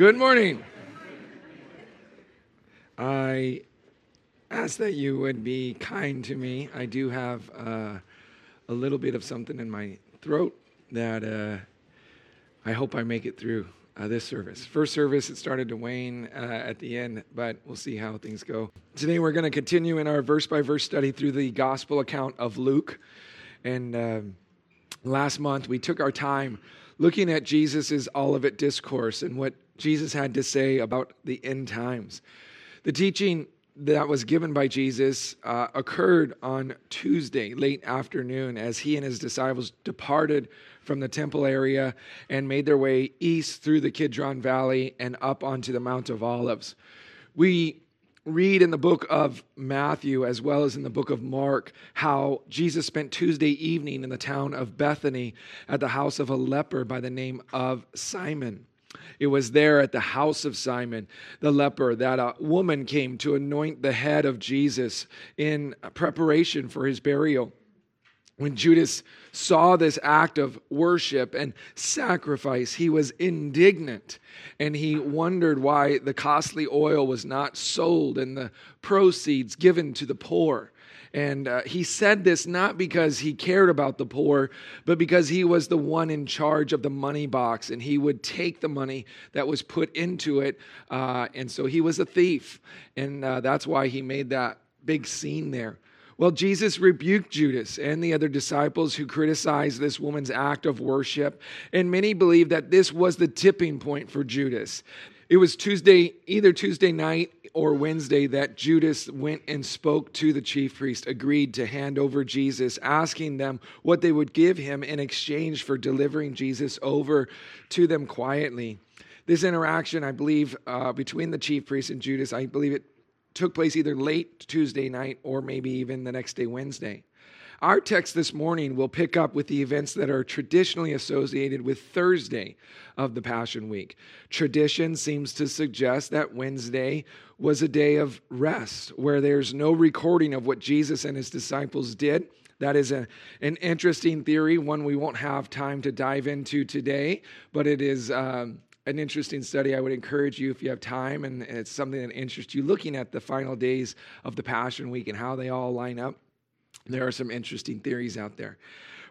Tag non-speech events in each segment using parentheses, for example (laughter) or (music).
Good morning. I ask that you would be kind to me. I do have uh, a little bit of something in my throat that uh, I hope I make it through uh, this service. First service, it started to wane uh, at the end, but we'll see how things go. Today, we're going to continue in our verse by verse study through the gospel account of Luke. And um, last month, we took our time looking at Jesus' Olivet Discourse and what Jesus had to say about the end times. The teaching that was given by Jesus uh, occurred on Tuesday, late afternoon, as he and his disciples departed from the temple area and made their way east through the Kidron Valley and up onto the Mount of Olives. We read in the book of Matthew as well as in the book of Mark how Jesus spent Tuesday evening in the town of Bethany at the house of a leper by the name of Simon. It was there at the house of Simon the leper that a woman came to anoint the head of Jesus in preparation for his burial. When Judas saw this act of worship and sacrifice, he was indignant and he wondered why the costly oil was not sold and the proceeds given to the poor. And uh, he said this not because he cared about the poor, but because he was the one in charge of the money box and he would take the money that was put into it. Uh, and so he was a thief. And uh, that's why he made that big scene there. Well, Jesus rebuked Judas and the other disciples who criticized this woman's act of worship. And many believe that this was the tipping point for Judas. It was Tuesday, either Tuesday night or Wednesday, that Judas went and spoke to the chief priest, agreed to hand over Jesus, asking them what they would give him in exchange for delivering Jesus over to them quietly. This interaction, I believe, uh, between the chief priest and Judas, I believe it took place either late Tuesday night or maybe even the next day, Wednesday. Our text this morning will pick up with the events that are traditionally associated with Thursday of the Passion Week. Tradition seems to suggest that Wednesday was a day of rest where there's no recording of what Jesus and his disciples did. That is a, an interesting theory, one we won't have time to dive into today, but it is um, an interesting study. I would encourage you, if you have time and it's something that interests you, looking at the final days of the Passion Week and how they all line up. There are some interesting theories out there.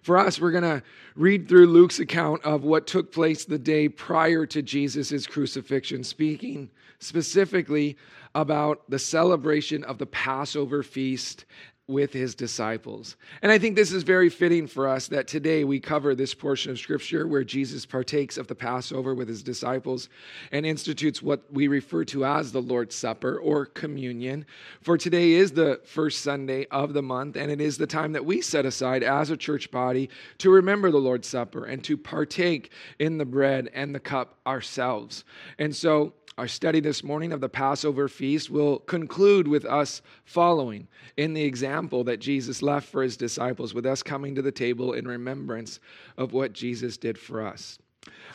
For us, we're going to read through Luke's account of what took place the day prior to Jesus' crucifixion, speaking specifically about the celebration of the Passover feast with his disciples. And I think this is very fitting for us that today we cover this portion of scripture where Jesus partakes of the Passover with his disciples and institutes what we refer to as the Lord's Supper or communion. For today is the first Sunday of the month, and it is the time that we set aside as a church body to remember the Lord's Supper and to partake in the bread and the cup ourselves. And so our study this morning of the Passover feast will conclude with us following in the example that Jesus left for his disciples, with us coming to the table in remembrance of what Jesus did for us.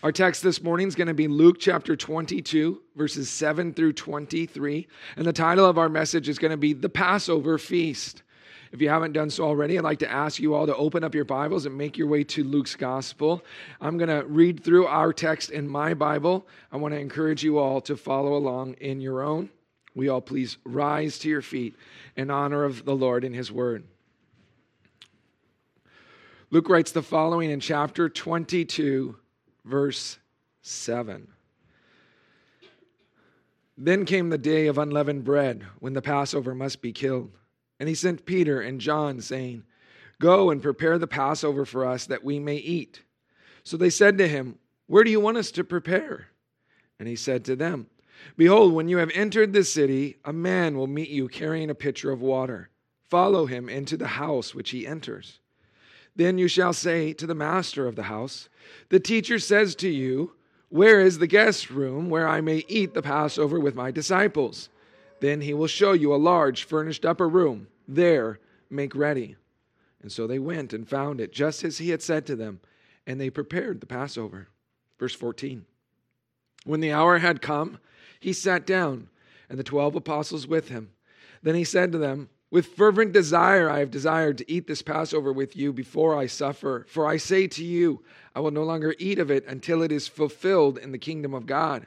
Our text this morning is going to be Luke chapter 22, verses 7 through 23. And the title of our message is going to be The Passover Feast. If you haven't done so already, I'd like to ask you all to open up your Bibles and make your way to Luke's Gospel. I'm going to read through our text in my Bible. I want to encourage you all to follow along in your own. We all please rise to your feet in honor of the Lord and his word. Luke writes the following in chapter 22, verse 7. Then came the day of unleavened bread, when the Passover must be killed. And he sent Peter and John, saying, Go and prepare the Passover for us that we may eat. So they said to him, Where do you want us to prepare? And he said to them, Behold, when you have entered the city, a man will meet you carrying a pitcher of water. Follow him into the house which he enters. Then you shall say to the master of the house, The teacher says to you, Where is the guest room where I may eat the Passover with my disciples? Then he will show you a large furnished upper room. There, make ready. And so they went and found it just as he had said to them, and they prepared the Passover. Verse 14. When the hour had come, he sat down, and the twelve apostles with him. Then he said to them, With fervent desire I have desired to eat this Passover with you before I suffer. For I say to you, I will no longer eat of it until it is fulfilled in the kingdom of God.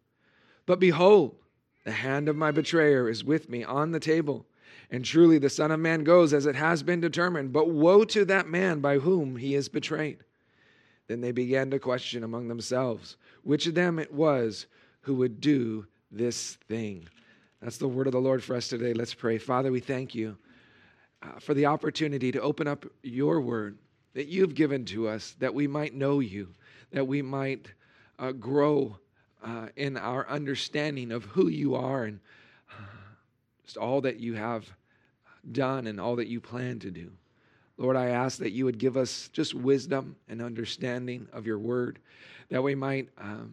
But behold, the hand of my betrayer is with me on the table. And truly the Son of Man goes as it has been determined. But woe to that man by whom he is betrayed. Then they began to question among themselves which of them it was who would do this thing. That's the word of the Lord for us today. Let's pray. Father, we thank you uh, for the opportunity to open up your word that you've given to us, that we might know you, that we might uh, grow uh, in our understanding of who you are and uh, just all that you have done and all that you plan to do. Lord, I ask that you would give us just wisdom and understanding of your word, that we might um,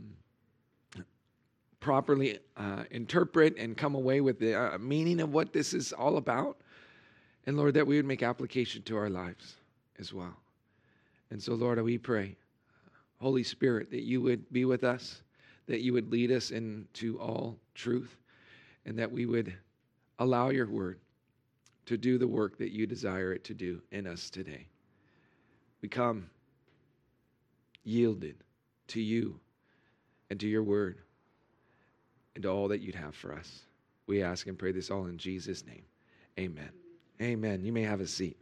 properly uh, interpret and come away with the uh, meaning of what this is all about. And Lord, that we would make application to our lives as well. And so, Lord, we pray, Holy Spirit, that you would be with us that you would lead us into all truth and that we would allow your word to do the work that you desire it to do in us today. We come yielded to you and to your word and to all that you'd have for us. We ask and pray this all in Jesus' name. Amen. Amen. You may have a seat.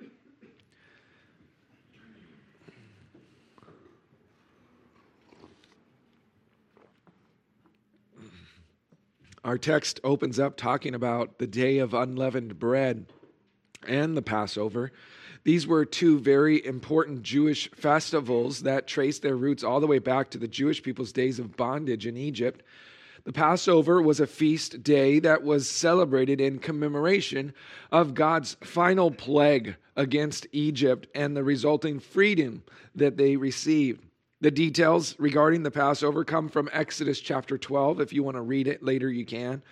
Our text opens up talking about the day of unleavened bread and the Passover. These were two very important Jewish festivals that trace their roots all the way back to the Jewish people's days of bondage in Egypt. The Passover was a feast day that was celebrated in commemoration of God's final plague against Egypt and the resulting freedom that they received. The details regarding the Passover come from Exodus chapter 12. If you want to read it later, you can.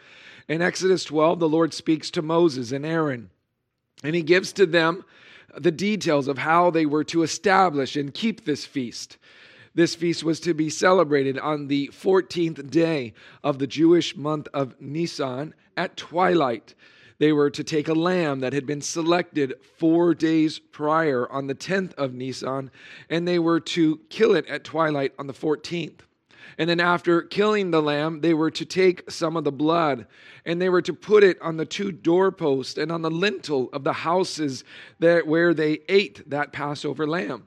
In Exodus 12, the Lord speaks to Moses and Aaron, and he gives to them the details of how they were to establish and keep this feast. This feast was to be celebrated on the 14th day of the Jewish month of Nisan at twilight. They were to take a lamb that had been selected four days prior on the 10th of Nisan, and they were to kill it at twilight on the 14th. And then, after killing the lamb, they were to take some of the blood and they were to put it on the two doorposts and on the lintel of the houses that, where they ate that Passover lamb.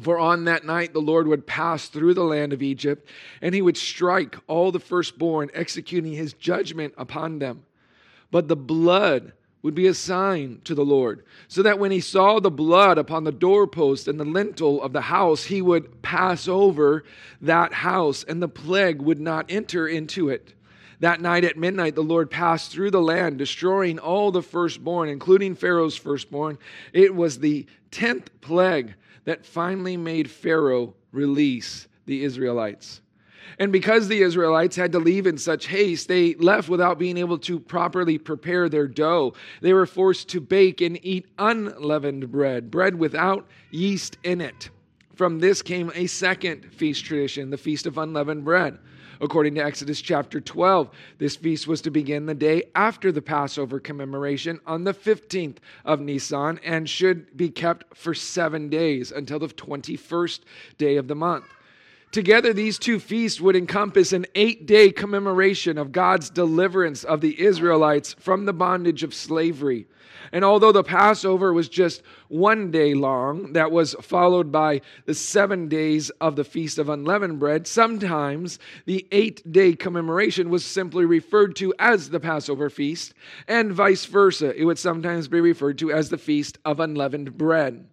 For on that night the Lord would pass through the land of Egypt, and he would strike all the firstborn, executing his judgment upon them but the blood would be a sign to the Lord, so that when he saw the blood upon the doorpost and the lintel of the house, he would pass over that house, and the plague would not enter into it. That night at midnight, the Lord passed through the land, destroying all the firstborn, including Pharaoh's firstborn. It was the tenth plague that finally made Pharaoh release the Israelites. And because the Israelites had to leave in such haste, they left without being able to properly prepare their dough. They were forced to bake and eat unleavened bread, bread without yeast in it. From this came a second feast tradition, the Feast of Unleavened Bread. According to Exodus chapter 12, this feast was to begin the day after the Passover commemoration on the 15th of Nisan and should be kept for seven days until the 21st day of the month. Together, these two feasts would encompass an eight day commemoration of God's deliverance of the Israelites from the bondage of slavery. And although the Passover was just one day long, that was followed by the seven days of the Feast of Unleavened Bread, sometimes the eight day commemoration was simply referred to as the Passover feast, and vice versa. It would sometimes be referred to as the Feast of Unleavened Bread.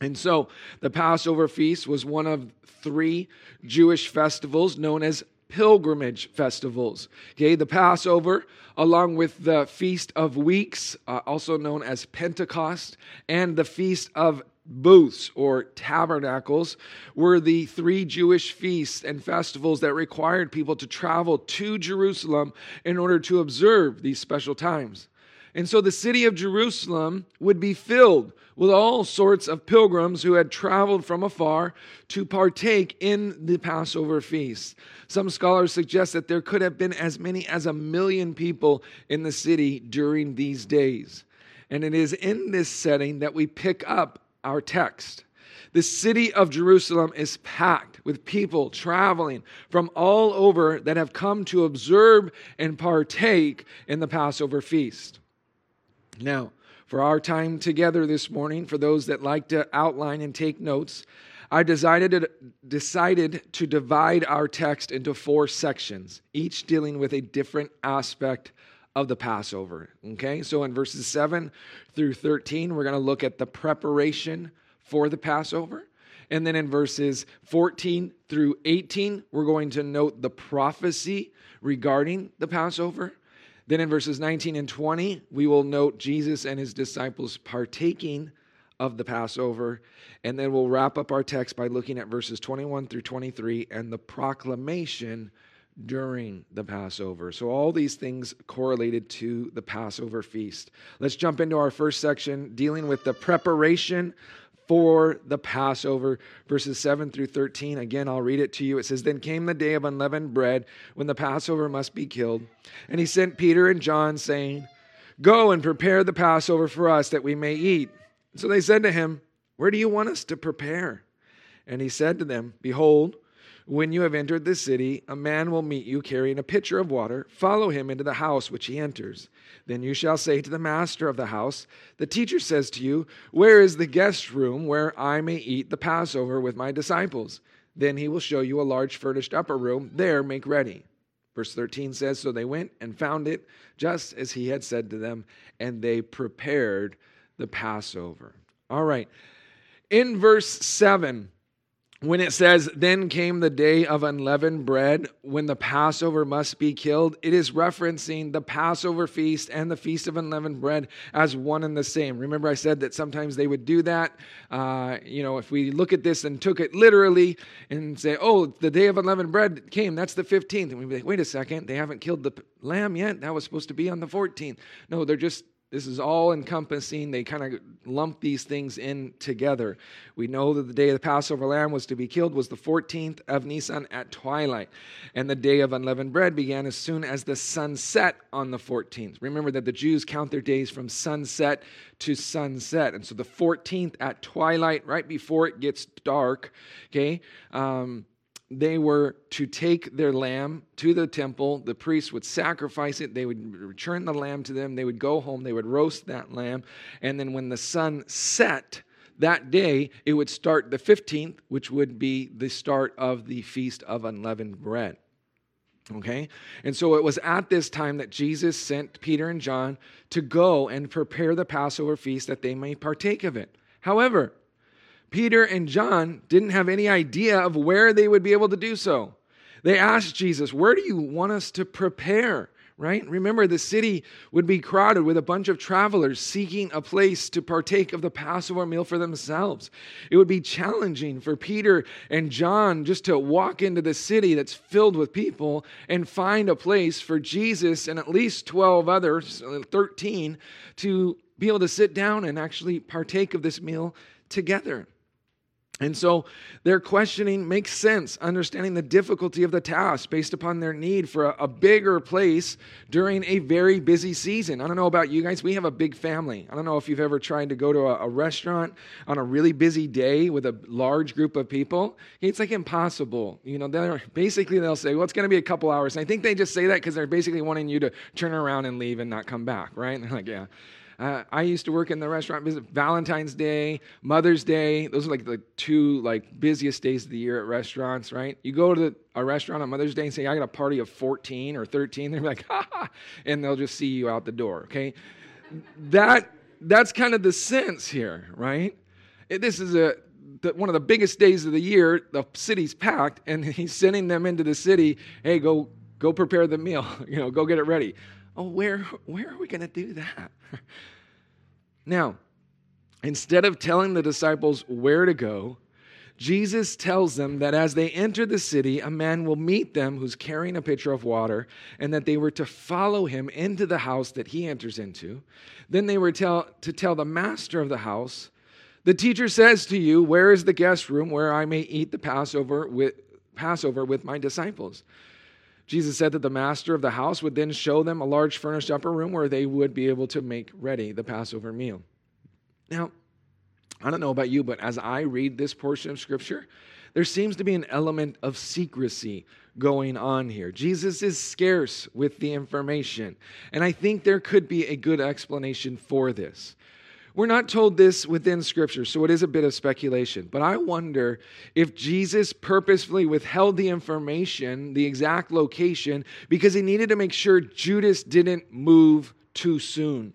And so the Passover feast was one of three Jewish festivals known as pilgrimage festivals. Okay, the Passover, along with the Feast of Weeks, uh, also known as Pentecost, and the Feast of booths or tabernacles were the three Jewish feasts and festivals that required people to travel to Jerusalem in order to observe these special times. And so the city of Jerusalem would be filled with all sorts of pilgrims who had traveled from afar to partake in the Passover feast. Some scholars suggest that there could have been as many as a million people in the city during these days. And it is in this setting that we pick up our text. The city of Jerusalem is packed with people traveling from all over that have come to observe and partake in the Passover feast. Now, for our time together this morning, for those that like to outline and take notes, I decided to, decided to divide our text into four sections, each dealing with a different aspect of the Passover. Okay, so in verses 7 through 13, we're going to look at the preparation for the Passover. And then in verses 14 through 18, we're going to note the prophecy regarding the Passover. Then in verses 19 and 20, we will note Jesus and his disciples partaking of the Passover. And then we'll wrap up our text by looking at verses 21 through 23 and the proclamation during the Passover. So, all these things correlated to the Passover feast. Let's jump into our first section dealing with the preparation for the Passover, verses 7 through 13. Again, I'll read it to you. It says, Then came the day of unleavened bread when the Passover must be killed. And he sent Peter and John, saying, Go and prepare the Passover for us that we may eat. So they said to him, Where do you want us to prepare? And he said to them, Behold, when you have entered the city, a man will meet you carrying a pitcher of water. Follow him into the house which he enters. Then you shall say to the master of the house, The teacher says to you, Where is the guest room where I may eat the Passover with my disciples? Then he will show you a large furnished upper room. There make ready. Verse 13 says, So they went and found it just as he had said to them, and they prepared the Passover. All right. In verse 7, when it says, Then came the day of unleavened bread, when the Passover must be killed, it is referencing the Passover feast and the Feast of Unleavened Bread as one and the same. Remember, I said that sometimes they would do that. Uh, you know, if we look at this and took it literally and say, Oh, the day of unleavened bread came, that's the 15th. And we'd be like, Wait a second, they haven't killed the lamb yet. That was supposed to be on the 14th. No, they're just this is all encompassing. They kind of lump these things in together. We know that the day of the Passover lamb was to be killed was the 14th of Nisan at twilight. And the day of unleavened bread began as soon as the sun set on the 14th. Remember that the Jews count their days from sunset to sunset. And so the 14th at twilight, right before it gets dark, okay, um, they were to take their lamb to the temple. The priests would sacrifice it. They would return the lamb to them. They would go home. They would roast that lamb. And then when the sun set that day, it would start the 15th, which would be the start of the Feast of Unleavened Bread. Okay? And so it was at this time that Jesus sent Peter and John to go and prepare the Passover feast that they may partake of it. However, Peter and John didn't have any idea of where they would be able to do so. They asked Jesus, Where do you want us to prepare? Right? Remember, the city would be crowded with a bunch of travelers seeking a place to partake of the Passover meal for themselves. It would be challenging for Peter and John just to walk into the city that's filled with people and find a place for Jesus and at least 12 others, 13, to be able to sit down and actually partake of this meal together. And so their questioning makes sense, understanding the difficulty of the task based upon their need for a, a, bigger place during a very busy season. I don't know about you guys, we have a big family. I don't know if you've ever tried to go to a, a restaurant on a really busy day with a large group of people. It's like impossible. You know, they're basically they'll say, well, it's going to be a couple hours. And I think they just say that because they're basically wanting you to turn around and leave and not come back, right? And (laughs) they're like, yeah. Uh, I used to work in the restaurant business. Valentine's Day, Mother's Day, those are like the two like busiest days of the year at restaurants, right? You go to a restaurant on Mother's Day and say, "I got a party of 14 or 13." (laughs) They're like, "Ha ha," and they'll just see you out the door. Okay, that that's kind of the sense here, right? It, this is a the, one of the biggest days of the year. The city's packed, and (laughs) he's sending them into the city. Hey, go go prepare the meal. (laughs) You know, go get it ready. Oh, where, where are we going to do that? (laughs) now, instead of telling the disciples where to go, Jesus tells them that as they enter the city, a man will meet them who's carrying a pitcher of water, and that they were to follow him into the house that he enters into. Then they were tell, to tell the master of the house, The teacher says to you, Where is the guest room where I may eat the Passover with, Passover with my disciples? Jesus said that the master of the house would then show them a large furnished upper room where they would be able to make ready the Passover meal. Now, I don't know about you, but as I read this portion of Scripture, there seems to be an element of secrecy going on here. Jesus is scarce with the information, and I think there could be a good explanation for this. We're not told this within Scripture, so it is a bit of speculation. But I wonder if Jesus purposefully withheld the information, the exact location, because he needed to make sure Judas didn't move too soon.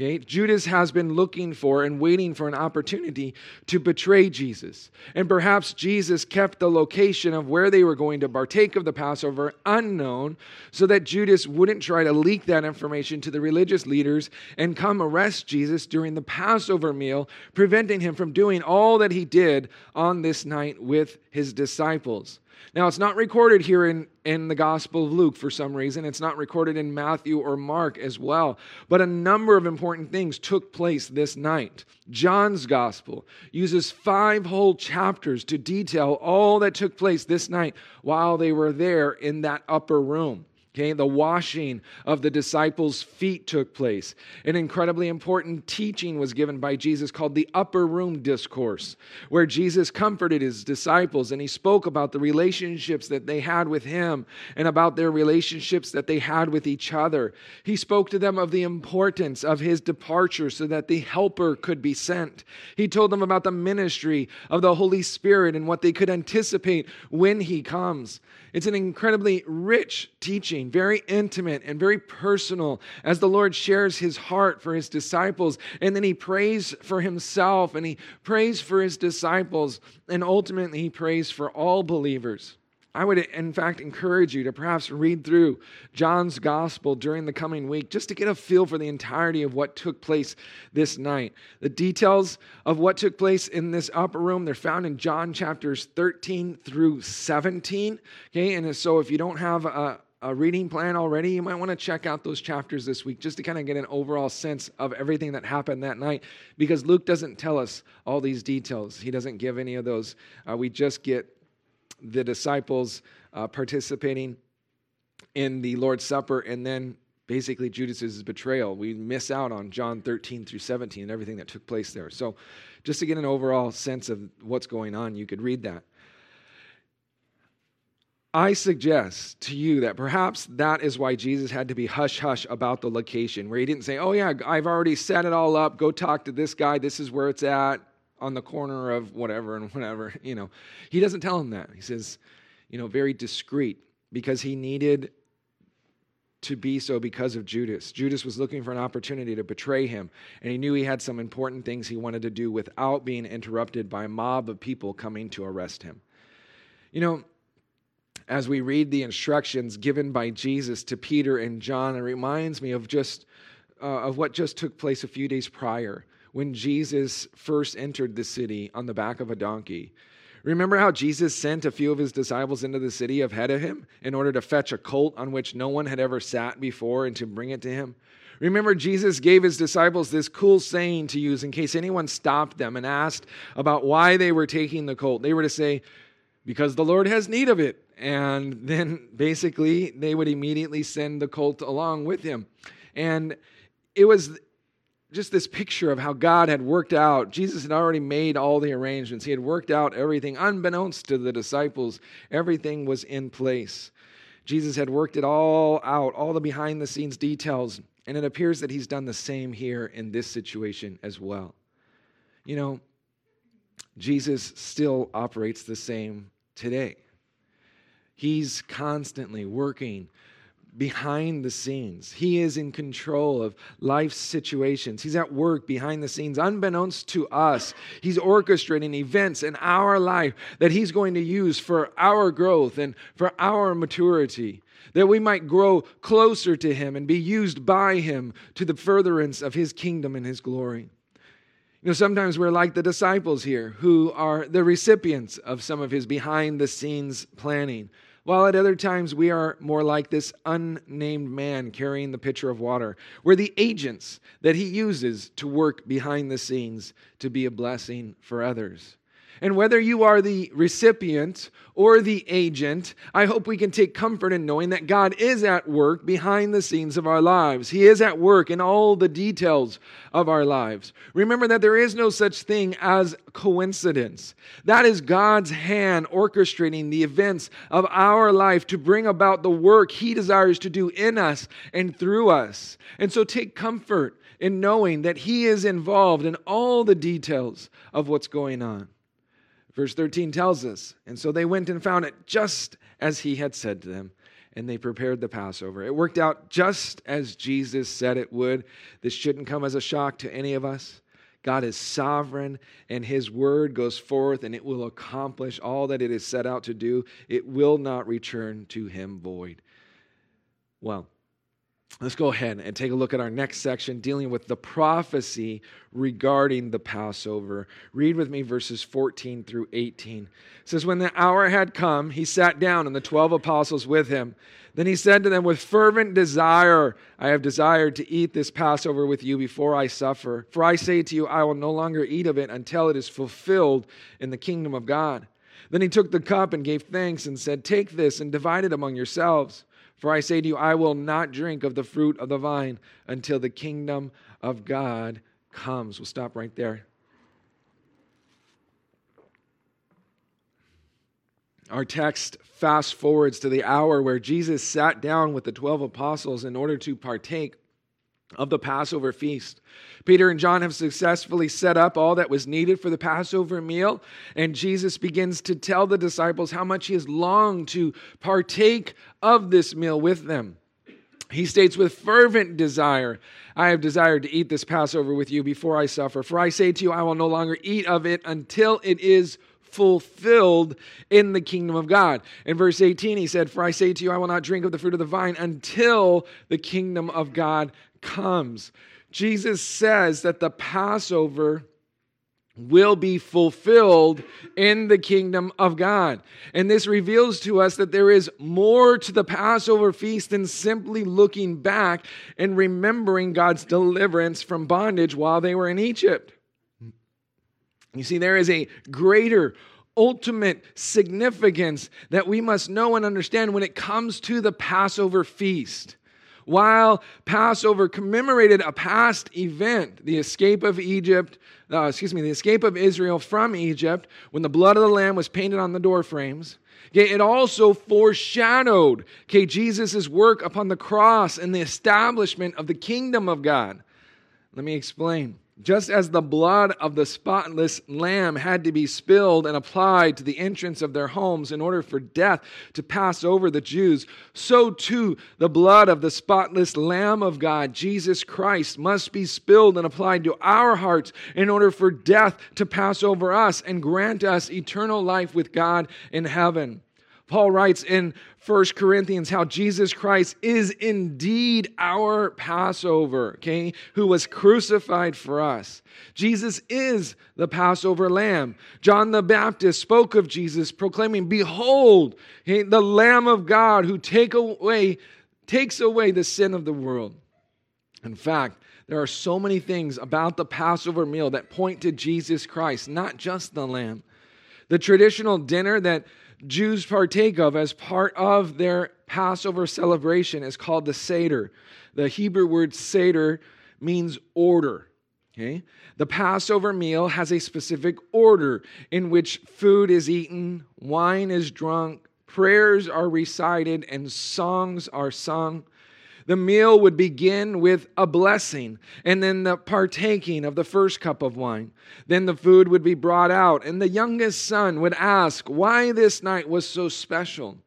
Okay? Judas has been looking for and waiting for an opportunity to betray Jesus. And perhaps Jesus kept the location of where they were going to partake of the Passover unknown so that Judas wouldn't try to leak that information to the religious leaders and come arrest Jesus during the Passover meal, preventing him from doing all that he did on this night with his disciples. Now, it's not recorded here in, in the Gospel of Luke for some reason. It's not recorded in Matthew or Mark as well. But a number of important things took place this night. John's Gospel uses five whole chapters to detail all that took place this night while they were there in that upper room. Okay, the washing of the disciples' feet took place. An incredibly important teaching was given by Jesus called the Upper Room Discourse, where Jesus comforted his disciples and he spoke about the relationships that they had with him and about their relationships that they had with each other. He spoke to them of the importance of his departure so that the Helper could be sent. He told them about the ministry of the Holy Spirit and what they could anticipate when he comes. It's an incredibly rich teaching, very intimate and very personal as the Lord shares his heart for his disciples. And then he prays for himself and he prays for his disciples. And ultimately, he prays for all believers. I would, in fact, encourage you to perhaps read through John's gospel during the coming week just to get a feel for the entirety of what took place this night. The details of what took place in this upper room, they're found in John chapters 13 through 17. Okay, and so if you don't have a, a reading plan already, you might want to check out those chapters this week just to kind of get an overall sense of everything that happened that night because Luke doesn't tell us all these details. He doesn't give any of those. Uh, we just get the disciples uh, participating in the Lord's Supper and then basically Judas's betrayal. We miss out on John 13 through 17 and everything that took place there. So, just to get an overall sense of what's going on, you could read that. I suggest to you that perhaps that is why Jesus had to be hush hush about the location, where he didn't say, Oh, yeah, I've already set it all up. Go talk to this guy. This is where it's at on the corner of whatever and whatever, (laughs) you know. He doesn't tell him that. He says, you know, very discreet because he needed to be so because of Judas. Judas was looking for an opportunity to betray him, and he knew he had some important things he wanted to do without being interrupted by a mob of people coming to arrest him. You know, as we read the instructions given by Jesus to Peter and John, it reminds me of just uh, of what just took place a few days prior when Jesus first entered the city on the back of a donkey. Remember how Jesus sent a few of his disciples into the city ahead of him in order to fetch a colt on which no one had ever sat before and to bring it to him? Remember, Jesus gave his disciples this cool saying to use in case anyone stopped them and asked about why they were taking the colt. They were to say, Because the Lord has need of it. And then basically, they would immediately send the colt along with him. And it was just this picture of how God had worked out. Jesus had already made all the arrangements. He had worked out everything, unbeknownst to the disciples. Everything was in place. Jesus had worked it all out, all the behind the scenes details. And it appears that he's done the same here in this situation as well. You know, Jesus still operates the same today. He's constantly working behind the scenes. He is in control of life's situations. He's at work behind the scenes, unbeknownst to us. He's orchestrating events in our life that He's going to use for our growth and for our maturity, that we might grow closer to Him and be used by Him to the furtherance of His kingdom and His glory. You know, sometimes we're like the disciples here who are the recipients of some of his behind the scenes planning, while at other times we are more like this unnamed man carrying the pitcher of water. We're the agents that he uses to work behind the scenes to be a blessing for others. And whether you are the recipient or the agent, I hope we can take comfort in knowing that God is at work behind the scenes of our lives. He is at work in all the details of our lives. Remember that there is no such thing as coincidence. That is God's hand orchestrating the events of our life to bring about the work He desires to do in us and through us. And so take comfort in knowing that He is involved in all the details of what's going on. Verse 13 tells us, and so they went and found it just as he had said to them, and they prepared the Passover. It worked out just as Jesus said it would. This shouldn't come as a shock to any of us. God is sovereign, and his word goes forth, and it will accomplish all that it is set out to do. It will not return to him void. Well, Let's go ahead and take a look at our next section dealing with the prophecy regarding the Passover. Read with me verses 14 through 18. It says, When the hour had come, he sat down and the 12 apostles with him. Then he said to them, With fervent desire, I have desired to eat this Passover with you before I suffer. For I say to you, I will no longer eat of it until it is fulfilled in the kingdom of God. Then he took the cup and gave thanks and said, Take this and divide it among yourselves. For I say to you, I will not drink of the fruit of the vine until the kingdom of God comes. We'll stop right there. Our text fast forwards to the hour where Jesus sat down with the 12 apostles in order to partake of the Passover feast. Peter and John have successfully set up all that was needed for the Passover meal, and Jesus begins to tell the disciples how much he has longed to partake of this meal with them. He states with fervent desire, I have desired to eat this Passover with you before I suffer. For I say to you, I will no longer eat of it until it is fulfilled in the kingdom of God. In verse 18, he said, For I say to you, I will not drink of the fruit of the vine until the kingdom of God comes. Jesus says that the Passover will be fulfilled in the kingdom of God. And this reveals to us that there is more to the Passover feast than simply looking back and remembering God's deliverance from bondage while they were in Egypt. You see, there is a greater ultimate significance that we must know and understand when it comes to the Passover feast. While Passover commemorated a past event, the escape of Egypt, uh, excuse me, the escape of Israel from Egypt, when the blood of the Lamb was painted on the door frames, okay, it also foreshadowed okay, Jesus' work upon the cross and the establishment of the kingdom of God. Let me explain. Just as the blood of the spotless lamb had to be spilled and applied to the entrance of their homes in order for death to pass over the Jews, so too the blood of the spotless lamb of God, Jesus Christ, must be spilled and applied to our hearts in order for death to pass over us and grant us eternal life with God in heaven. Paul writes in 1 Corinthians how Jesus Christ is indeed our Passover, okay, who was crucified for us. Jesus is the Passover lamb. John the Baptist spoke of Jesus, proclaiming, Behold, the Lamb of God who take away, takes away the sin of the world. In fact, there are so many things about the Passover meal that point to Jesus Christ, not just the lamb. The traditional dinner that Jews partake of as part of their Passover celebration is called the Seder. The Hebrew word Seder means order. Okay? The Passover meal has a specific order in which food is eaten, wine is drunk, prayers are recited, and songs are sung. The meal would begin with a blessing and then the partaking of the first cup of wine. Then the food would be brought out, and the youngest son would ask why this night was so special.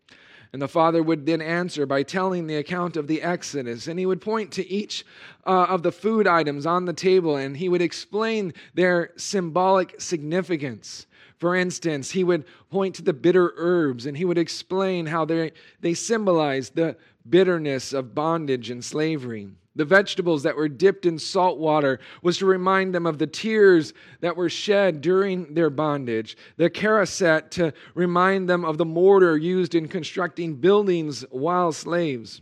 And the father would then answer by telling the account of the Exodus. And he would point to each uh, of the food items on the table and he would explain their symbolic significance. For instance, he would point to the bitter herbs and he would explain how they, they symbolize the bitterness of bondage and slavery. The vegetables that were dipped in salt water was to remind them of the tears that were shed during their bondage. The charoset to remind them of the mortar used in constructing buildings while slaves.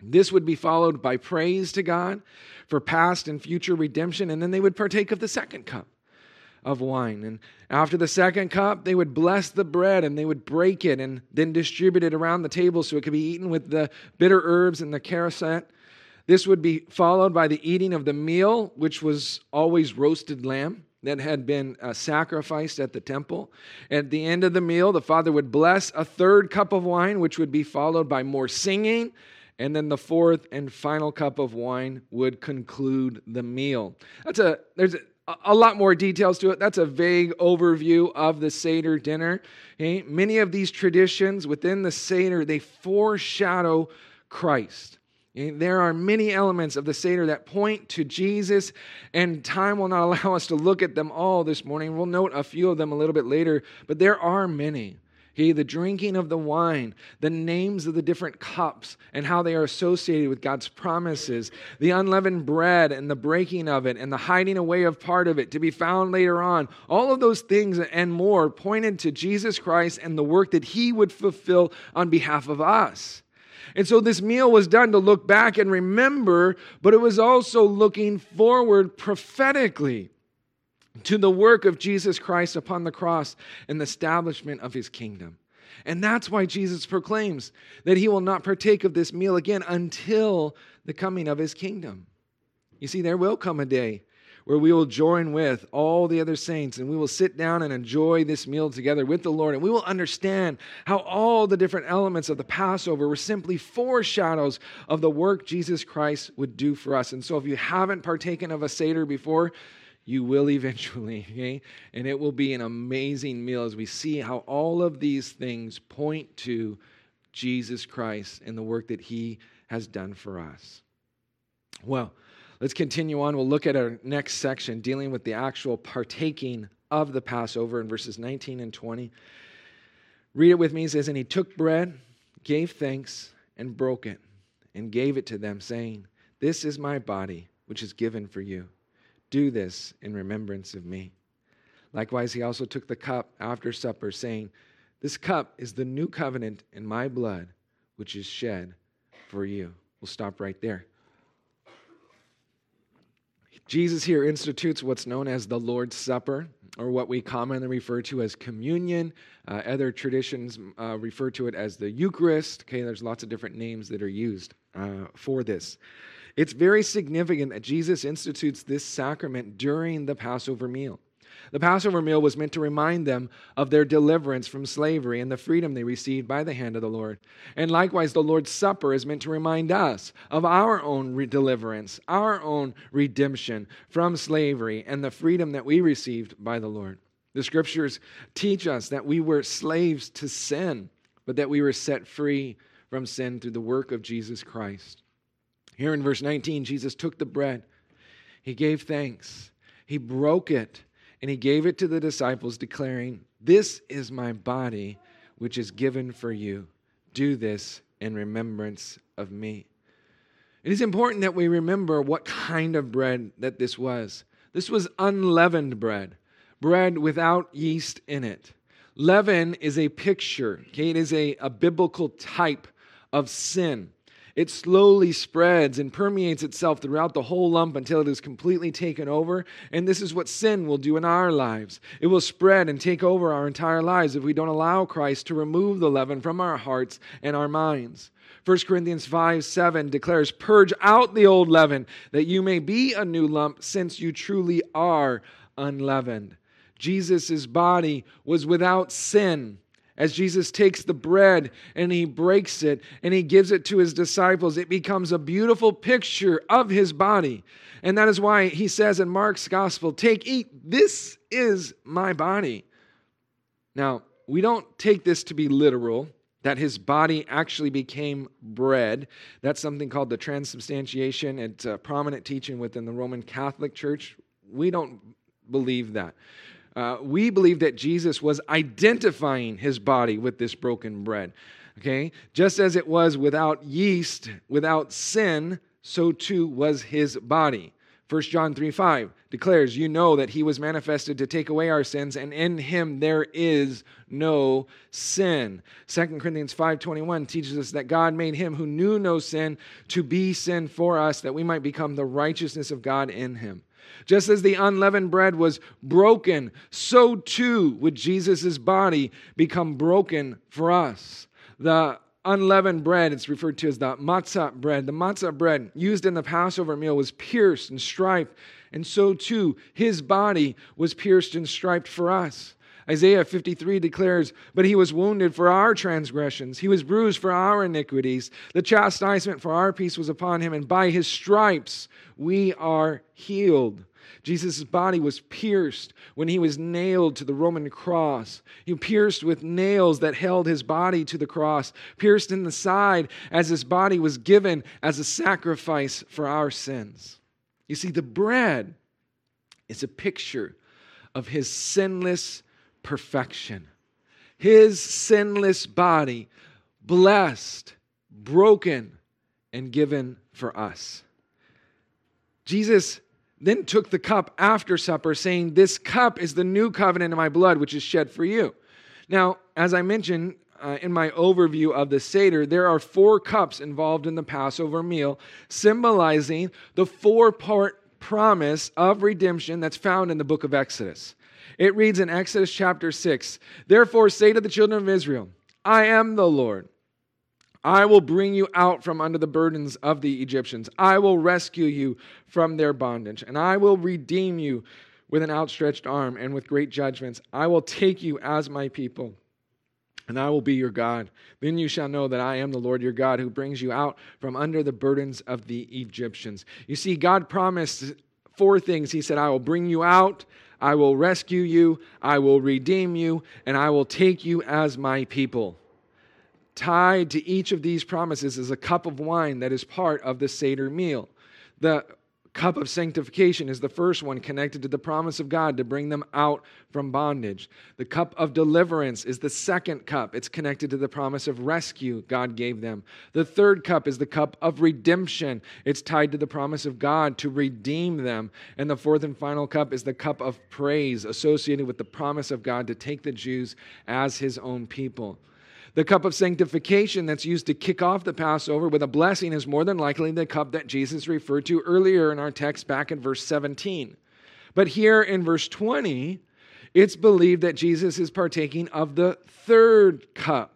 This would be followed by praise to God for past and future redemption, and then they would partake of the second cup of wine. And after the second cup, they would bless the bread and they would break it and then distribute it around the table so it could be eaten with the bitter herbs and the charoset. This would be followed by the eating of the meal, which was always roasted lamb that had been uh, sacrificed at the temple. At the end of the meal, the father would bless a third cup of wine, which would be followed by more singing. And then the fourth and final cup of wine would conclude the meal. That's a there's a, a lot more details to it. That's a vague overview of the Seder dinner. Okay? Many of these traditions within the Seder, they foreshadow Christ. Eh? There are many elements of the Seder that point to Jesus, and time will not (laughs) allow us to look at them all this morning. We'll note a few of them a little bit later, but there are many. He, the drinking of the wine, the names of the different cups, and how they are associated with God's promises, the unleavened bread and the breaking of it, and the hiding away of part of it to be found later on. All of those things and more pointed to Jesus Christ and the work that He would fulfill on behalf of us. And so this meal was done to look back and remember, but it was also looking forward prophetically to the work of Jesus Christ upon the cross and the establishment of his kingdom. And that's why Jesus proclaims that he will not partake of this meal again until the coming of his kingdom. You see, there will come a day where we will join with all the other saints and we will sit down and enjoy this meal together with the Lord. And we will understand how all the different elements of the Passover were simply foreshadows of the work Jesus Christ would do for us. And so if you haven't partaken of a Seder before, you will (laughs) eventually, okay? And it will be an amazing meal as we see how all of these things point to Jesus Christ and the work that he has done for us. Well, Let's continue on. We'll look at our next section dealing with the actual partaking of the Passover in verses 19 and 20. Read it with me. It says, And he took bread, gave thanks, and broke it, and gave it to them, saying, This is my body, which is given for you. Do this in remembrance of me. Likewise, he also took the cup after supper, saying, This cup is the new covenant in my blood, which is shed for you. We'll stop right there. Jesus here institutes what's known as the Lord's Supper, or what we commonly refer to as communion. Uh, other traditions uh, refer to it as the Eucharist. Okay, there's lots of different names that are used uh, for this. It's very significant that Jesus institutes this sacrament during the Passover meal. The Passover meal was meant to remind them of their deliverance from slavery and the freedom they received by the hand of the Lord. And likewise, the Lord's Supper is meant to remind us of our own re- deliverance, our own redemption from slavery, and the freedom that we received by the Lord. The scriptures teach us that we were slaves to sin, but that we were set free from sin through the work of Jesus Christ. Here in verse 19, Jesus took the bread, he gave thanks, he broke it and he gave it to the disciples, declaring, This is my body, which is given for you. Do this in remembrance of me. It is important that we remember what kind of bread that this was. This was unleavened bread, bread without yeast in it. Leaven is a picture, okay? It is a, a biblical type of sin. It slowly spreads and permeates itself throughout the whole lump until it is completely taken over. And this is what sin will do in our lives. It will spread and take over our entire lives if we don't allow Christ to remove the leaven from our hearts and our minds. 1 Corinthians 5 7 declares, Purge out the old leaven, that you may be a new lump, since you truly are unleavened. Jesus' body was without sin as Jesus takes the bread and he breaks it and he gives it to his disciples, it becomes a beautiful picture of his body. And that is why he says in Mark's gospel, Take, eat, this is my body. Now, we don't take this to be literal, that his body actually became bread. That's something called the transubstantiation. It's a prominent teaching within the Roman Catholic Church. We don't believe that. Uh, we believe that Jesus was identifying his body with this broken bread. Okay? Just as it was without yeast, without sin, so too was his body. 1 John 3 5 declares, You know that he was manifested to take away our sins, and in him there is no sin. 2 Corinthians 5 21 teaches us that God made him who knew no sin to be sin for us, that we might become the righteousness of God in him. Just as the unleavened bread was broken, so too would Jesus' body become broken for us. The unleavened bread, it's referred to as the matzah bread. The matzah bread used in the Passover meal was pierced and striped, and so too his body was pierced and striped for us. Isaiah 53 declares, But he was wounded for our transgressions, he was bruised for our iniquities. The chastisement for our peace was upon him, and by his stripes we are healed. Jesus' body was pierced when he was nailed to the Roman cross. He pierced with nails that held his body to the cross, pierced in the side as his body was given as a sacrifice for our sins. You see, the bread is a picture of his sinless perfection. His sinless body, blessed, broken, and given for us. Jesus then took the cup after supper, saying, This cup is the new covenant in my blood, which is shed for you. Now, as I mentioned uh, in my overview of the Seder, there are four cups involved in the Passover meal, symbolizing the four part promise of redemption that's found in the book of Exodus. It reads in Exodus chapter 6 Therefore, say to the children of Israel, I am the Lord. I will bring you out from under the burdens of the Egyptians. I will rescue you from their bondage, and I will redeem you with an outstretched arm and with great judgments. I will take you as my people, and I will be your God. Then you shall know that I am the Lord your God who brings you out from under the burdens of the Egyptians. You see, God promised four things. He said, I will bring you out. I will rescue you, I will redeem you, and I will take you as my people. Tied to each of these promises is a cup of wine that is part of the Seder meal. The cup of sanctification is the first one connected to the promise of God to bring them out from bondage. The cup of deliverance is the second cup. It's connected to the promise of rescue God gave them. The third cup is the cup of redemption. It's tied to the promise of God to redeem them. And the fourth and final cup is the cup of praise associated with the promise of God to take the Jews as his own people. The cup of sanctification that's used to kick off the Passover with a blessing is more than likely the cup that Jesus referred to earlier in our text back in verse 17. But here in verse 20, it's believed that Jesus is partaking of the third cup.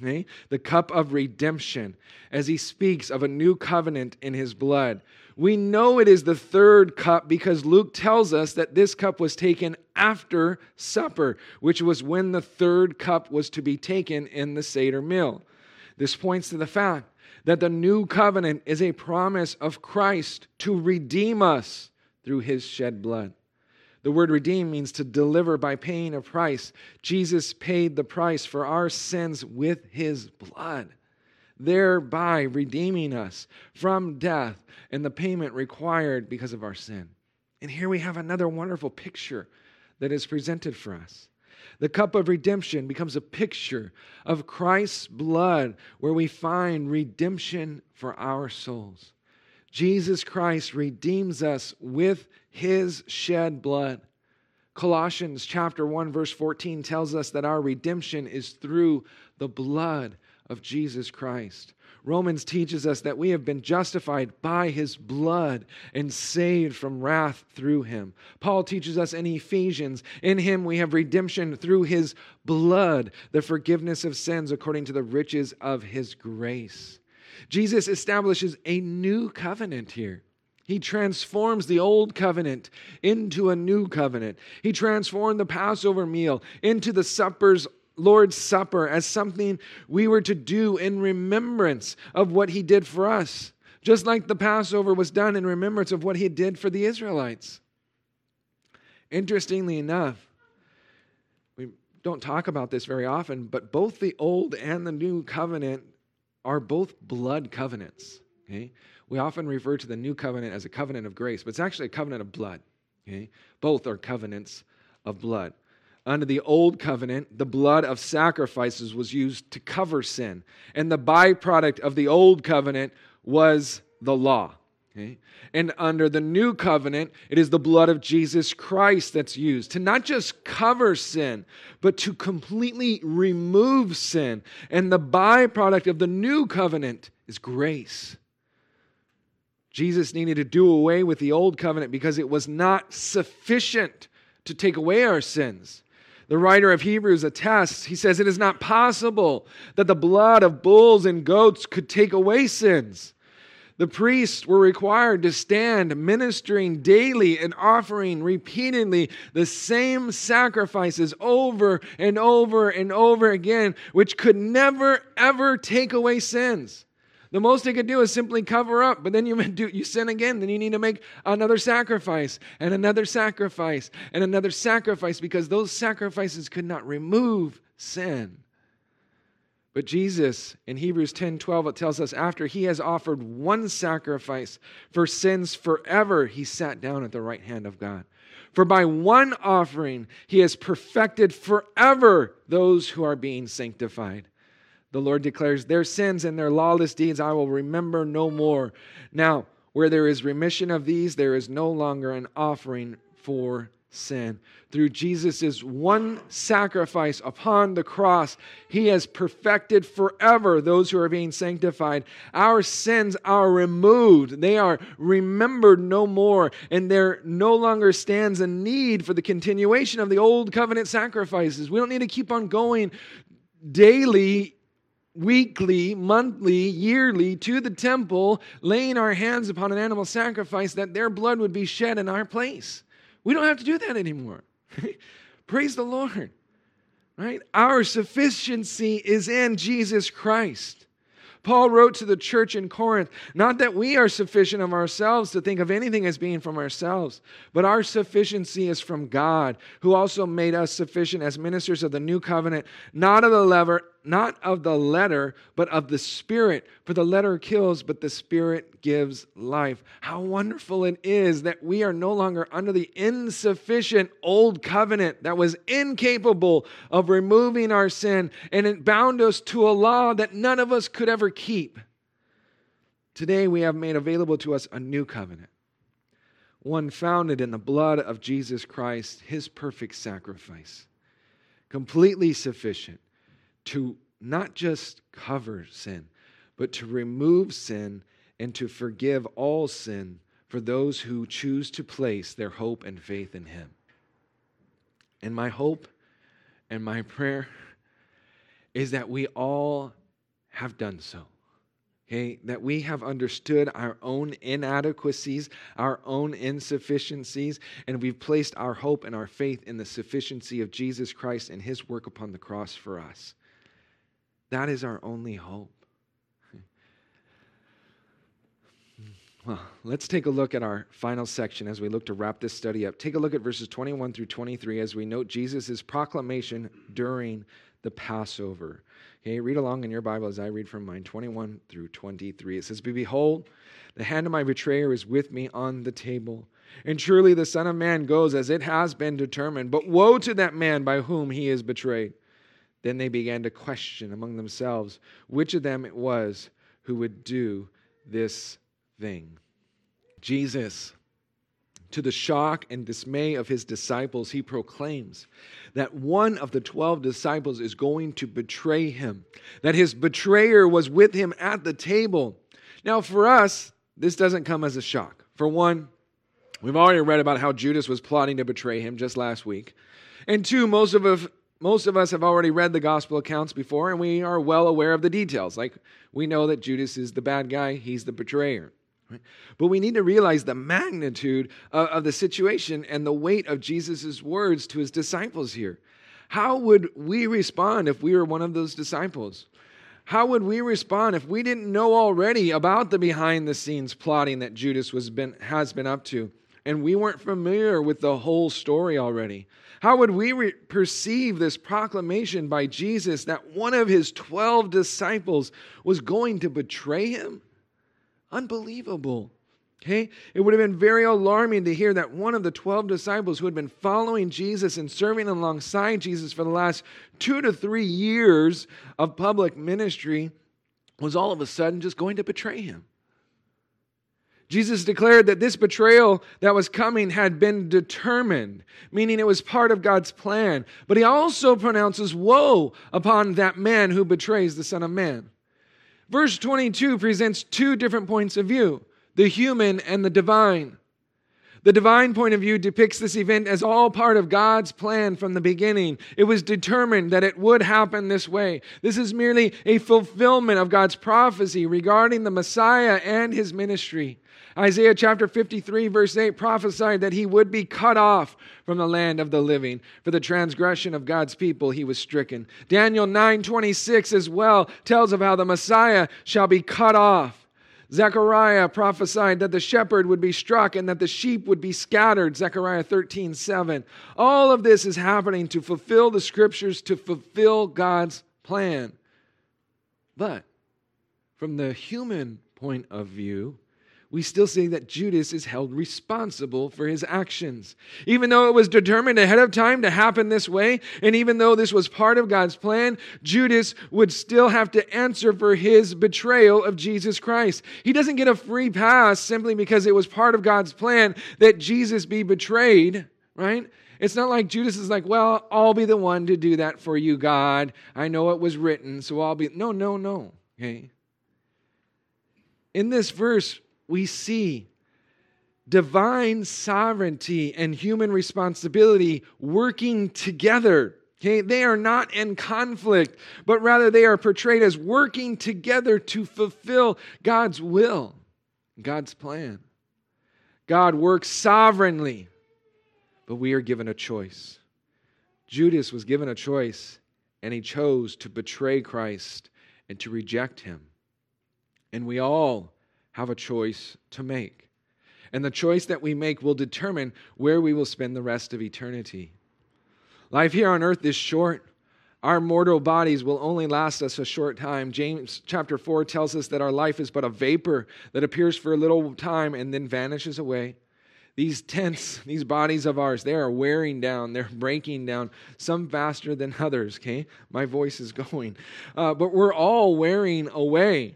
Okay? The cup of redemption, as he speaks of a new covenant in his blood. We know it is the third cup because Luke tells us that this cup was taken after supper, which was when the third cup was to be taken in the Seder meal. This points to the fact that the new covenant is a promise of Christ to redeem us through his shed blood. The word redeem means to deliver by paying a price. Jesus paid the price for our sins with his blood thereby redeeming us from death and the payment required because of our sin. And here we have another wonderful picture that is presented for us. The cup of redemption becomes a picture of Christ's blood where we find redemption for our souls. Jesus Christ redeems us with his shed blood. Colossians chapter 1 verse 14 tells us that our redemption is through the blood of Jesus Christ. Romans teaches us that we have been justified by his blood and saved from wrath through him. Paul teaches us in Ephesians, in him we have redemption through his blood, the forgiveness of sins according to the riches of his grace. Jesus establishes a new covenant here. He transforms the old covenant into a new covenant. He transformed the Passover meal into the supper's Lord's Supper as something we were to do in remembrance of what He did for us, just like the Passover was done in remembrance of what He did for the Israelites. Interestingly enough, we don't talk about this very often, but both the Old and the New Covenant are both blood covenants. Okay? We often refer to the New Covenant as a covenant of grace, but it's actually a covenant of blood. Okay? Both are covenants of blood. Under the old covenant, the blood of sacrifices was used to cover sin. And the byproduct of the old covenant was the law. Okay? And under the new covenant, it is the blood of Jesus Christ that's used to not just cover sin, but to completely remove sin. And the byproduct of the new covenant is grace. Jesus needed to do away with the old covenant because it was not sufficient to take away our sins. The writer of Hebrews attests, he says, It is not possible that the blood of bulls and goats could take away sins. The priests were required to stand ministering daily and offering repeatedly the same sacrifices over and over and over again, which could never, ever take away sins. The most they could do is simply cover up, but then you (laughs) do you sin again, then you need to make another sacrifice and another sacrifice and another sacrifice because those sacrifices could not remove sin. But Jesus, in Hebrews 10 12, it tells us, after he has offered one sacrifice for sins forever, he sat down at the right hand of God. For by one offering, he has perfected forever those who are being sanctified. The Lord declares, Their sins and their lawless deeds I will remember no more. Now, where there is remission of these, there is no longer an offering for sin. Through Jesus' one sacrifice upon the cross, he has perfected forever those who are being sanctified. Our sins are removed, they are remembered no more, and there no longer stands a need for the continuation of the old covenant sacrifices. We don't need to keep on going daily weekly, monthly, yearly to the temple, laying our hands upon an animal sacrifice that their blood would be shed in our place. We don't have to do that anymore. (laughs) Praise the Lord. Right? Our sufficiency is in Jesus Christ. Paul wrote to the church in Corinth, not that we are sufficient of ourselves to think of anything as being from ourselves, but our sufficiency is from God, who also made us sufficient as ministers of the new covenant, not of the lever, not of the letter, but of the Spirit. For the letter kills, but the Spirit gives life. How wonderful it is that we are no longer under the insufficient old covenant that was incapable of removing our sin, and it bound us to a law that none of us could ever keep. Today, we have made available to us a new covenant, one founded in the blood of Jesus Christ, his perfect sacrifice, completely sufficient to not just cover sin, but to remove sin and to forgive all sin for those who choose to place their hope and faith in Him. And my hope and my prayer is that we all have done so. Okay, that we have understood our own inadequacies, our own insufficiencies, and we've placed our hope and our faith in the sufficiency of Jesus Christ and his work upon the cross for us. That is our only hope. Well, let's take a look at our final section as we look to wrap this study up. Take a look at verses 21 through 23 as we note Jesus' proclamation during the Passover. Okay, read along in your Bible as I read from mine, 21 through 23. It says, Behold, the hand of my betrayer is with me on the table. And truly the Son of Man goes as it has been determined. But woe to that man by whom he is betrayed. Then they began to question among themselves which of them it was who would do this thing. Jesus, to the shock and dismay of his disciples, he proclaims that one of the 12 disciples is going to betray him, that his betrayer was with him at the table. Now, for us, this doesn't come as a shock. For one, we've already read about how Judas was plotting to betray him just last week. And two, most of us most of us have already read the gospel accounts before and we are well aware of the details. Like we know that Judas is the bad guy, he's the betrayer. But we need to realize the magnitude of, of the situation and the weight of Jesus' words to his disciples here. How would we respond if we were one of those disciples? How would we respond if we didn't know already about the behind the scenes plotting that Judas was been, has been up to? And we weren't familiar with the whole story already. How would we re- perceive this proclamation by Jesus that one of his 12 disciples was going to betray him? Unbelievable. Okay? It would have been very alarming to hear that one of the 12 disciples who had been following Jesus and serving alongside Jesus for the last two to three years of public ministry was all of a sudden just going to betray him. Jesus declared that this betrayal that was coming had been determined, meaning it was part of God's plan. But he also pronounces woe upon that man who betrays the Son of Man. Verse 22 presents two different points of view the human and the divine. The divine point of view depicts this event as all part of God's plan from the beginning. It was determined that it would happen this way. This is merely a fulfillment of God's prophecy regarding the Messiah and his ministry. Isaiah chapter 53, verse 8 prophesied that he would be cut off from the land of the living. For the transgression of God's people, he was stricken. Daniel 9 26 as well tells of how the Messiah shall be cut off. Zechariah prophesied that the shepherd would be struck and that the sheep would be scattered. Zechariah 13, 7. All of this is happening to fulfill the scriptures, to fulfill God's plan. But from the human point of view, we still see that Judas is held responsible for his actions. Even though it was determined ahead of time to happen this way, and even though this was part of God's plan, Judas would still have to answer for his betrayal of Jesus Christ. He doesn't get a free pass simply because it was part of God's plan that Jesus be betrayed, right? It's not like Judas is like, well, I'll be the one to do that for you, God. I know it was written, so I'll be. No, no, no. Okay. In this verse, we see divine sovereignty and human responsibility working together. Okay, they are not in conflict, but rather they are portrayed as working together to fulfill God's will, God's plan. God works sovereignly, but we are given a choice. Judas was given a choice, and he chose to betray Christ and to reject him. And we all have a choice to make. And the choice that we make will determine where we will spend the rest of eternity. Life here on earth is short. Our mortal bodies will only last us a short time. James chapter 4 tells us that our life is but a vapor that appears for a little time and then vanishes away. These tents, these bodies of ours, they are wearing down, they're breaking down, some faster than others, okay? My voice is (laughs) going. Uh, but we're all wearing away.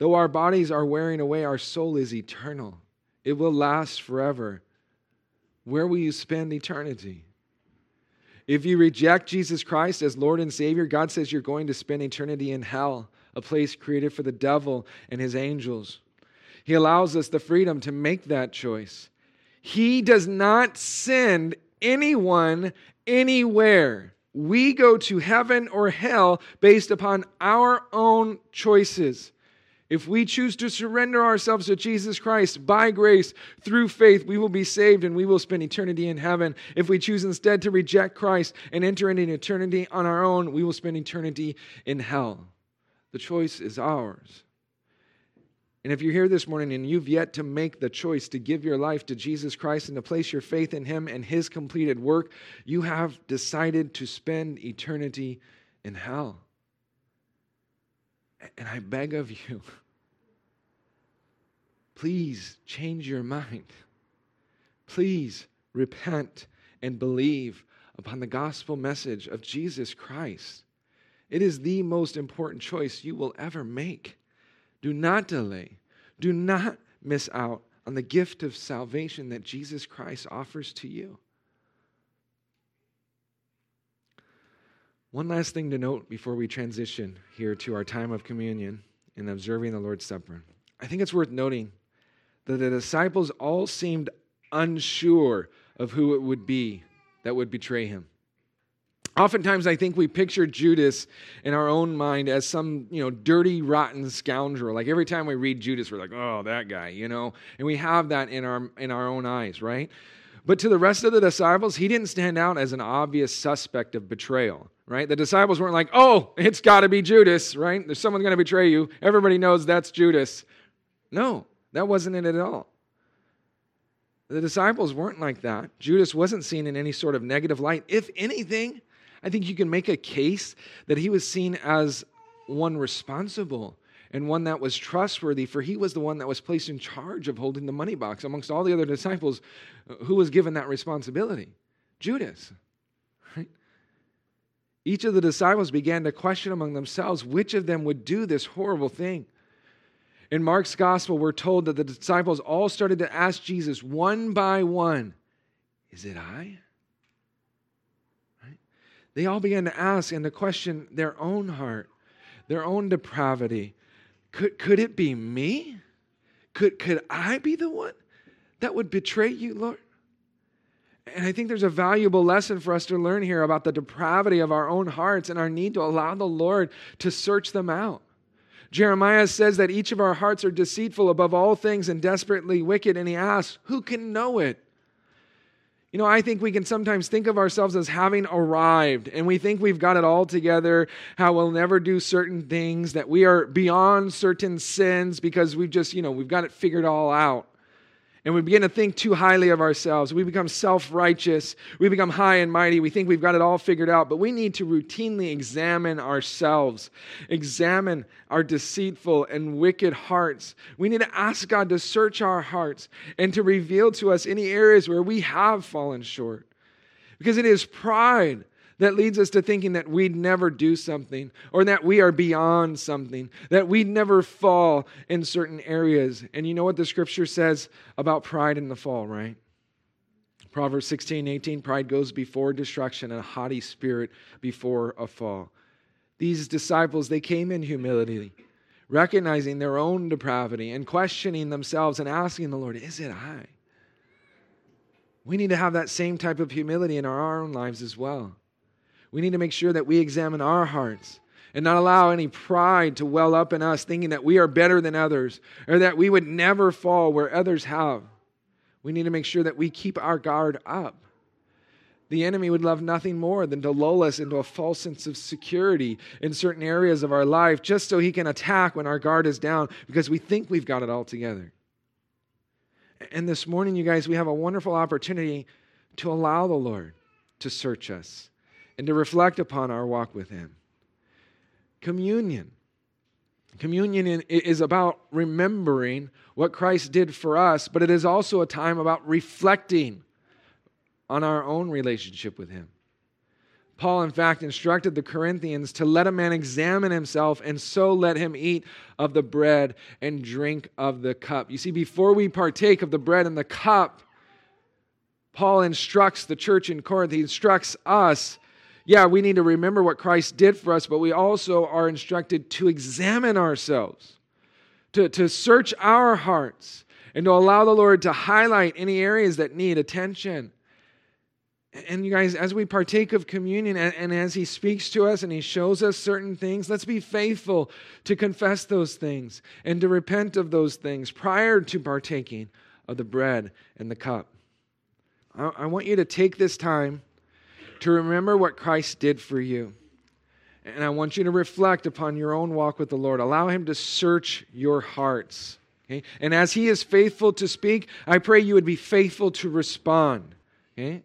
Though our bodies are wearing away, our soul is eternal. It will last forever. Where will you spend eternity? If you reject Jesus Christ as Lord and Savior, God says you're going to spend eternity in hell, a place created for the devil and his angels. He allows us the freedom to make that choice. He does not send anyone anywhere. We go to heaven or hell based upon our own choices. If we choose to surrender ourselves to Jesus Christ by grace through faith, we will be saved and we will spend eternity in heaven. If we choose instead to reject Christ and enter into eternity on our own, we will spend eternity in hell. The choice is ours. And if you're here this morning and you've yet to make the choice to give your life to Jesus Christ and to place your faith in Him and His completed work, you have decided to spend eternity in hell. And I beg of you, (laughs) please change your mind. Please repent and believe upon the gospel message of Jesus Christ. It is the most important choice you will ever make. Do not delay. Do not miss out on the gift of salvation that Jesus Christ offers to you. One last thing to note before we transition here to our time of communion and observing the Lord's Supper. I think it's worth noting that the disciples all seemed unsure of who it would be that would betray him. Oftentimes, I think we picture Judas in our own mind as some, you know, dirty, rotten scoundrel. Like every time we read Judas, we're like, "Oh, that guy," you know, and we have that in our in our own eyes, right? But to the rest of the disciples, he didn't stand out as an obvious suspect of betrayal, right? The disciples weren't like, oh, it's got to be Judas, right? There's someone going to betray you. Everybody knows that's Judas. No, that wasn't it at all. The disciples weren't like that. Judas wasn't seen in any sort of negative light. If anything, I think you can make a case that he was seen as one responsible and one that was trustworthy, for he was the one that was placed in charge of holding the money box amongst all the other disciples. Who was given that responsibility? Judas. Right? Each of the disciples began to question among themselves which of them would do this horrible thing. In Mark's gospel, we're told that the disciples all started to ask Jesus one by one, Is it I? Right? They all began to ask and to question their own heart, their own depravity. Could, could it be me? Could, could I be the one that would betray you, Lord? And I think there's a valuable lesson for us to learn here about the depravity of our own hearts and our need to allow the Lord to search them out. Jeremiah says that each of our hearts are deceitful above all things and desperately wicked, and he asks, Who can know it? You know, I think we can sometimes think of ourselves as having arrived, and we think we've got it all together, how we'll never do certain things, that we are beyond certain sins because we've just, you know, we've got it figured all out and we begin to think too highly of ourselves. We become self righteous. We become high and mighty. We think we've got it all figured out, but we need to routinely examine ourselves, examine our deceitful and wicked hearts. We need to ask God to search our hearts and to reveal to us any areas where we have fallen short. Because it is pride that leads us to thinking that we'd never do something or that we are beyond something, that we'd never fall in certain areas. And you know what the scripture says about pride in the fall, right? Proverbs 16, 18 pride goes before destruction and a haughty spirit before a fall. These disciples, they came in humility, recognizing their own depravity and questioning themselves and asking the Lord, Is it I? We need to have that same type of humility in our own lives as well. We need to make sure that we examine our hearts and not allow any pride to well up in us, thinking that we are better than others or that we would never fall where others have. We need to make sure that we keep our guard up. The enemy would love nothing more than to lull us into a false sense of security in certain areas of our life just so he can attack when our guard is down because we think we've got it all together. And this morning, you guys, we have a wonderful opportunity to allow the Lord to search us and to reflect upon our walk with Him. Communion. Communion is about remembering what Christ did for us, but it is also a time about reflecting on our own relationship with Him. Paul, in fact, instructed the Corinthians to let a man examine himself and so let him eat of the bread and drink of the cup. You see, before we partake of the bread and the cup, Paul instructs the church in Corinth, he instructs us yeah, we need to remember what Christ did for us, but we also are instructed to examine ourselves, to, to search our hearts, and to allow the Lord to highlight any areas that need attention. And you guys, as we partake of communion and, and, as He speaks to us and He shows us certain things, let's be faithful to confess those things and to repent of those things prior to partaking of the bread and the cup. I, I want you to take this time to remember what Christ did for you. And I want you to reflect upon your own walk with the Lord. Allow Him to search your hearts. Okay? And as He is faithful to speak, I pray you would be faithful to respond. Okay?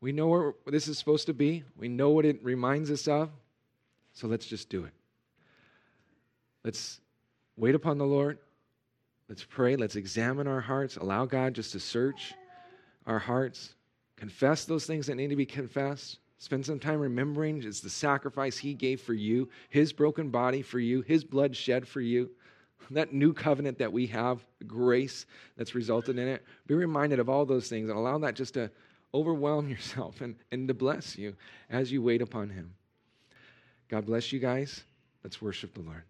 We know where this is supposed to be, we know what it reminds us of. So let's just do it. Let's wait upon the Lord. Let's pray. Let's examine our hearts. Allow God just to search our hearts. Confess those things that need to be confessed. Spend some time remembering it's the sacrifice He gave for you, His broken body for you, His blood shed for you. That new covenant that we have, grace that's resulted in it. Be reminded of all those things and allow that just to overwhelm (laughs) yourself and, and to bless you as you wait upon Him. God bless you guys. Let's worship the Lord.